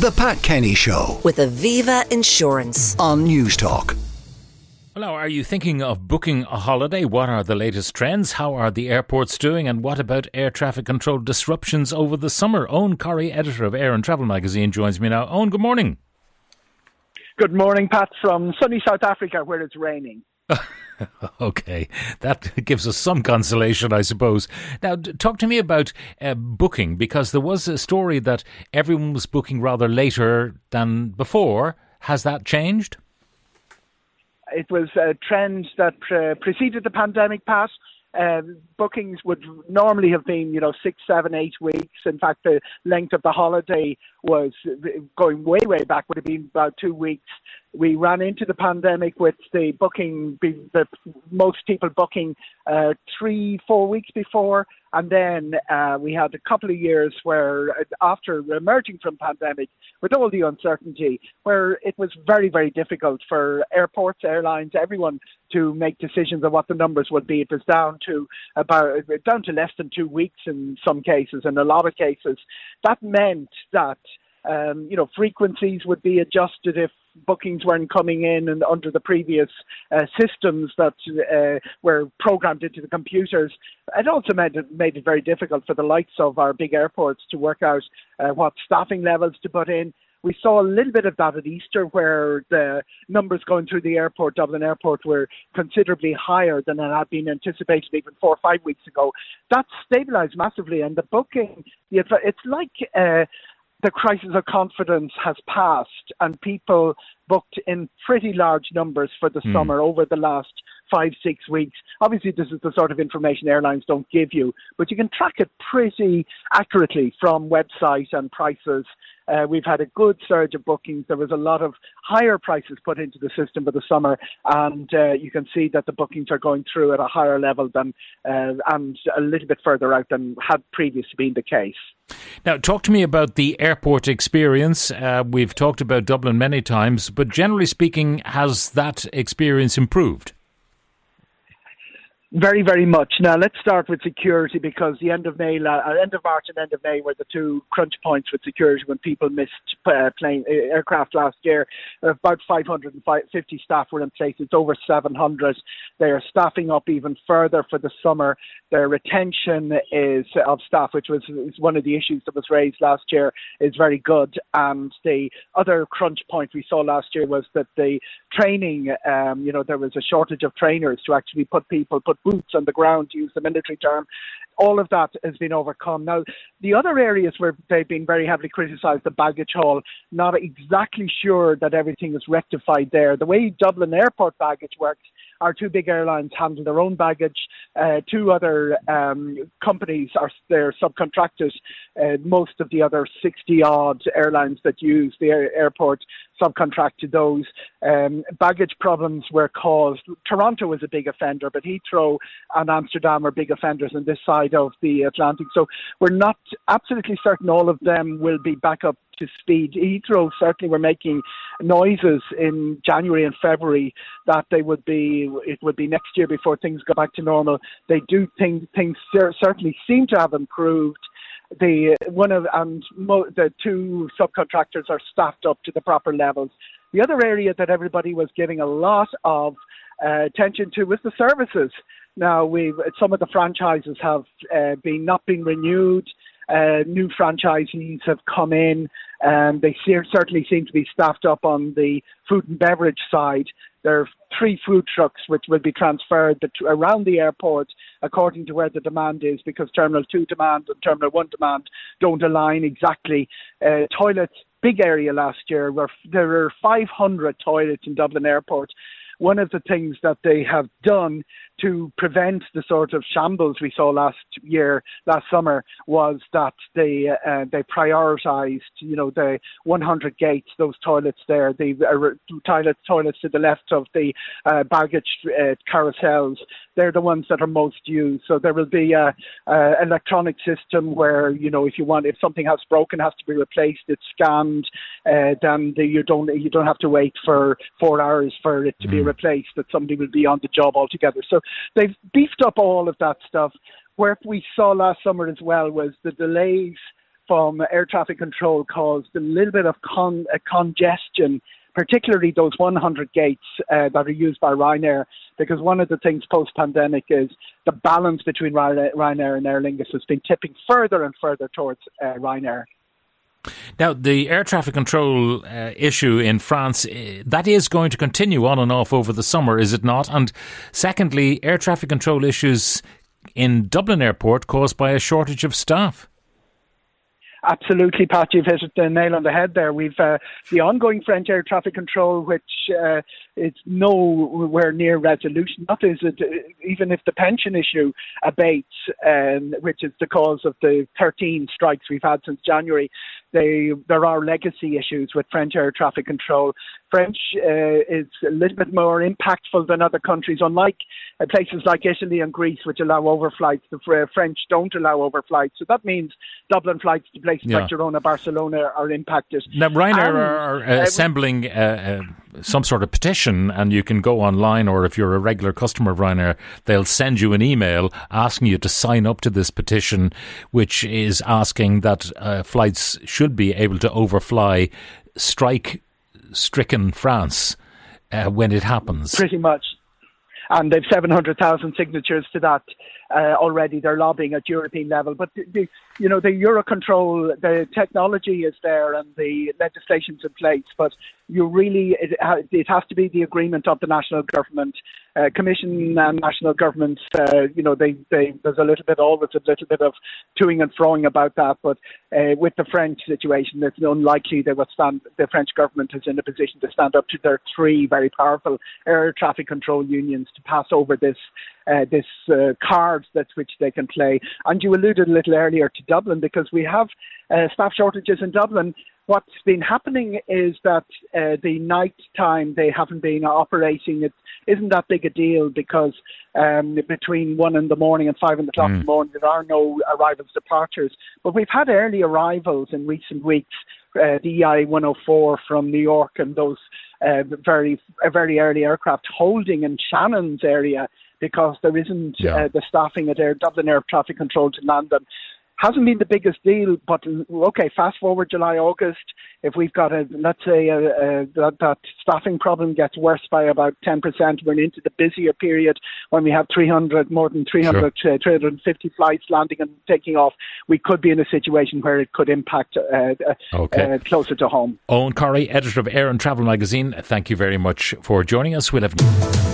The Pat Kenny Show with Aviva Insurance. on Newstalk. Hello, are you thinking of booking a holiday? What are the latest trends? How are the airports doing? And what about air traffic control disruptions over the summer? Eoghan Corry, editor of Air and Travel magazine, joins me now. Eoghan, good morning. Good morning, Pat, from sunny South Africa where it's raining. Okay, that gives us some consolation, I suppose. Now, talk to me about uh, booking, because there was a story that everyone was booking rather later than before. Has that changed? It was a trend that pre- preceded the pandemic, Pat. Um, bookings would normally have been, you know, six, seven, eight weeks. In fact, the length of the holiday was going way, way back, would have been about two weeks. We ran into the pandemic with the booking, the most people booking uh, three, four weeks before, and then uh, we had a couple of years where, uh, after emerging from pandemic, with all the uncertainty, where it was very, very difficult for airports, airlines, everyone to make decisions on what the numbers would be. It was down to about down to less than two weeks in some cases, in a lot of cases. That meant that um, you know frequencies would be adjusted if bookings weren't coming in and under the previous uh, systems that uh, were programmed into the computers. It also made it, made it very difficult for the likes of our big airports to work out uh, what staffing levels to put in. We saw a little bit of that at Easter, where the numbers going through the airport, Dublin Airport, were considerably higher than it had been anticipated even four or five weeks ago. That stabilised massively, and the booking, it's like uh, the crisis of confidence has passed, and people booked in pretty large numbers for the hmm. summer over the last five, six weeks. Obviously, this is the sort of information airlines don't give you, but you can track it pretty accurately from website and prices. Uh, we've had a good surge of bookings. There was a lot of higher prices put into the system for the summer, and uh, you can see that the bookings are going through at a higher level than uh, and a little bit further out than had previously been the case. Now, talk to me about the airport experience. Uh, we've talked about Dublin many times, but generally speaking, has that experience improved? Very, very much. Now let's start with security because the end of May, uh, end of March and end of May were the two crunch points with security when people missed uh, plane uh, aircraft last year. About 550 staff were in place. It's over 700. They are staffing up even further for the summer. Their retention is of staff, which was one of the issues that was raised last year, is very good. And the other crunch point we saw last year was that the training, um, you know, there was a shortage of trainers to actually put people, put boots on the ground, to use the military term. All of that has been overcome. Now, the other areas where they've been very heavily criticised, the baggage hall, not exactly sure that everything is rectified there. The way Dublin Airport baggage works, our two big airlines handle their own baggage. Uh, two other um, companies are their subcontractors. Uh, most of the other 60 odd airlines that use the air- airport subcontract to those. Um, baggage problems were caused. Toronto was a big offender, but Heathrow and Amsterdam are big offenders on this side of the Atlantic. So we're not absolutely certain all of them will be back up to speed. Heathrow certainly were making noises in January and February that they would be it would be next year before things go back to normal. They do think things certainly seem to have improved. The one of and mo- the two subcontractors are staffed up to the proper levels. The other area that everybody was giving a lot of uh, attention to was the services. Now, we've some of the franchises have uh, been not been renewed. Uh, new franchisees have come in, and they se- certainly seem to be staffed up on the food and beverage side. There are three food trucks which will be transferred around the airport according to where the demand is, because Terminal 2 demand and Terminal 1 demand don't align exactly. Uh, toilets, big area last year, where there were 500 toilets in Dublin Airport. One of the things that they have done to prevent the sort of shambles we saw last year, last summer, was that they uh, they prioritised, you know, the 100 gates, those toilets there, the uh, toilets toilets to the left of the uh, baggage uh, carousels. They're the ones that are most used. So there will be a, a electronic system where you know if you want if something has broken has to be replaced, it's scanned. Uh, then the, you don't you don't have to wait for four hours for it to be replaced. That somebody will be on the job altogether. So they've beefed up all of that stuff. Where we saw last summer as well was the delays from air traffic control caused a little bit of con- uh, congestion, particularly those 100 gates uh, that are used by Ryanair, because one of the things post pandemic is the balance between Ryanair and Aer Lingus has been tipping further and further towards uh, Ryanair. Now, the air traffic control uh, issue in France, uh, that is going to continue on and off over the summer, is it not? And secondly, air traffic control issues in Dublin Airport caused by a shortage of staff. Absolutely, Pat, you've hit the nail on the head there. We've uh, the ongoing French air traffic control, which uh, is nowhere near resolution. That is, it, even if the pension issue abates, um, which is the cause of the 13 strikes we've had since January, they, there are legacy issues with French air traffic control. French uh, is a little bit more impactful than other countries, unlike uh, places like Italy and Greece, which allow overflights. The French don't allow overflights. So that means Dublin flights to places yeah. like Girona, Barcelona are impacted. Now, Ryanair are, uh, assembling uh, uh, some sort of petition, and you can go online, or if you're a regular customer of Ryanair, they'll send you an email asking you to sign up to this petition, which is asking that uh, flights should be able to overfly strike stricken France uh, when it happens. Pretty much. And they've 700,000 signatures to that uh, already. They're lobbying at European level. But, the, the, you know, the Eurocontrol, the technology is there and the legislation's in place. But you really, it, it has to be the agreement of the national government uh, commission and national governments, uh, you know, they, they, there's a little bit, always a little bit of toing and froing about that. But uh, with the French situation, it's unlikely they will stand, the French government is in a position to stand up to their three very powerful air traffic control unions to pass over this uh, this uh, cards that which they can play. And you alluded a little earlier to Dublin because we have uh, staff shortages in Dublin what's been happening is that uh, the night time they haven't been operating. It isn't that big a deal because um, between one in the morning and five in the clock mm. in the morning, there are no arrivals, departures. But we've had early arrivals in recent weeks. Uh, the EI 104 from New York and those uh, very very early aircraft holding in Shannon's area because there isn't yeah. uh, the staffing at Air Dublin Air Traffic Control to land them hasn't been the biggest deal, but okay, fast forward July, August, if we've got a, let's say, a, a, that, that staffing problem gets worse by about 10%, we're into the busier period when we have 300, more than 300, sure. uh, 350 flights landing and taking off, we could be in a situation where it could impact uh, uh okay. uh, closer to home. Eoghan Corry, editor of Air and Travel magazine, thank you very much for joining us. We'll have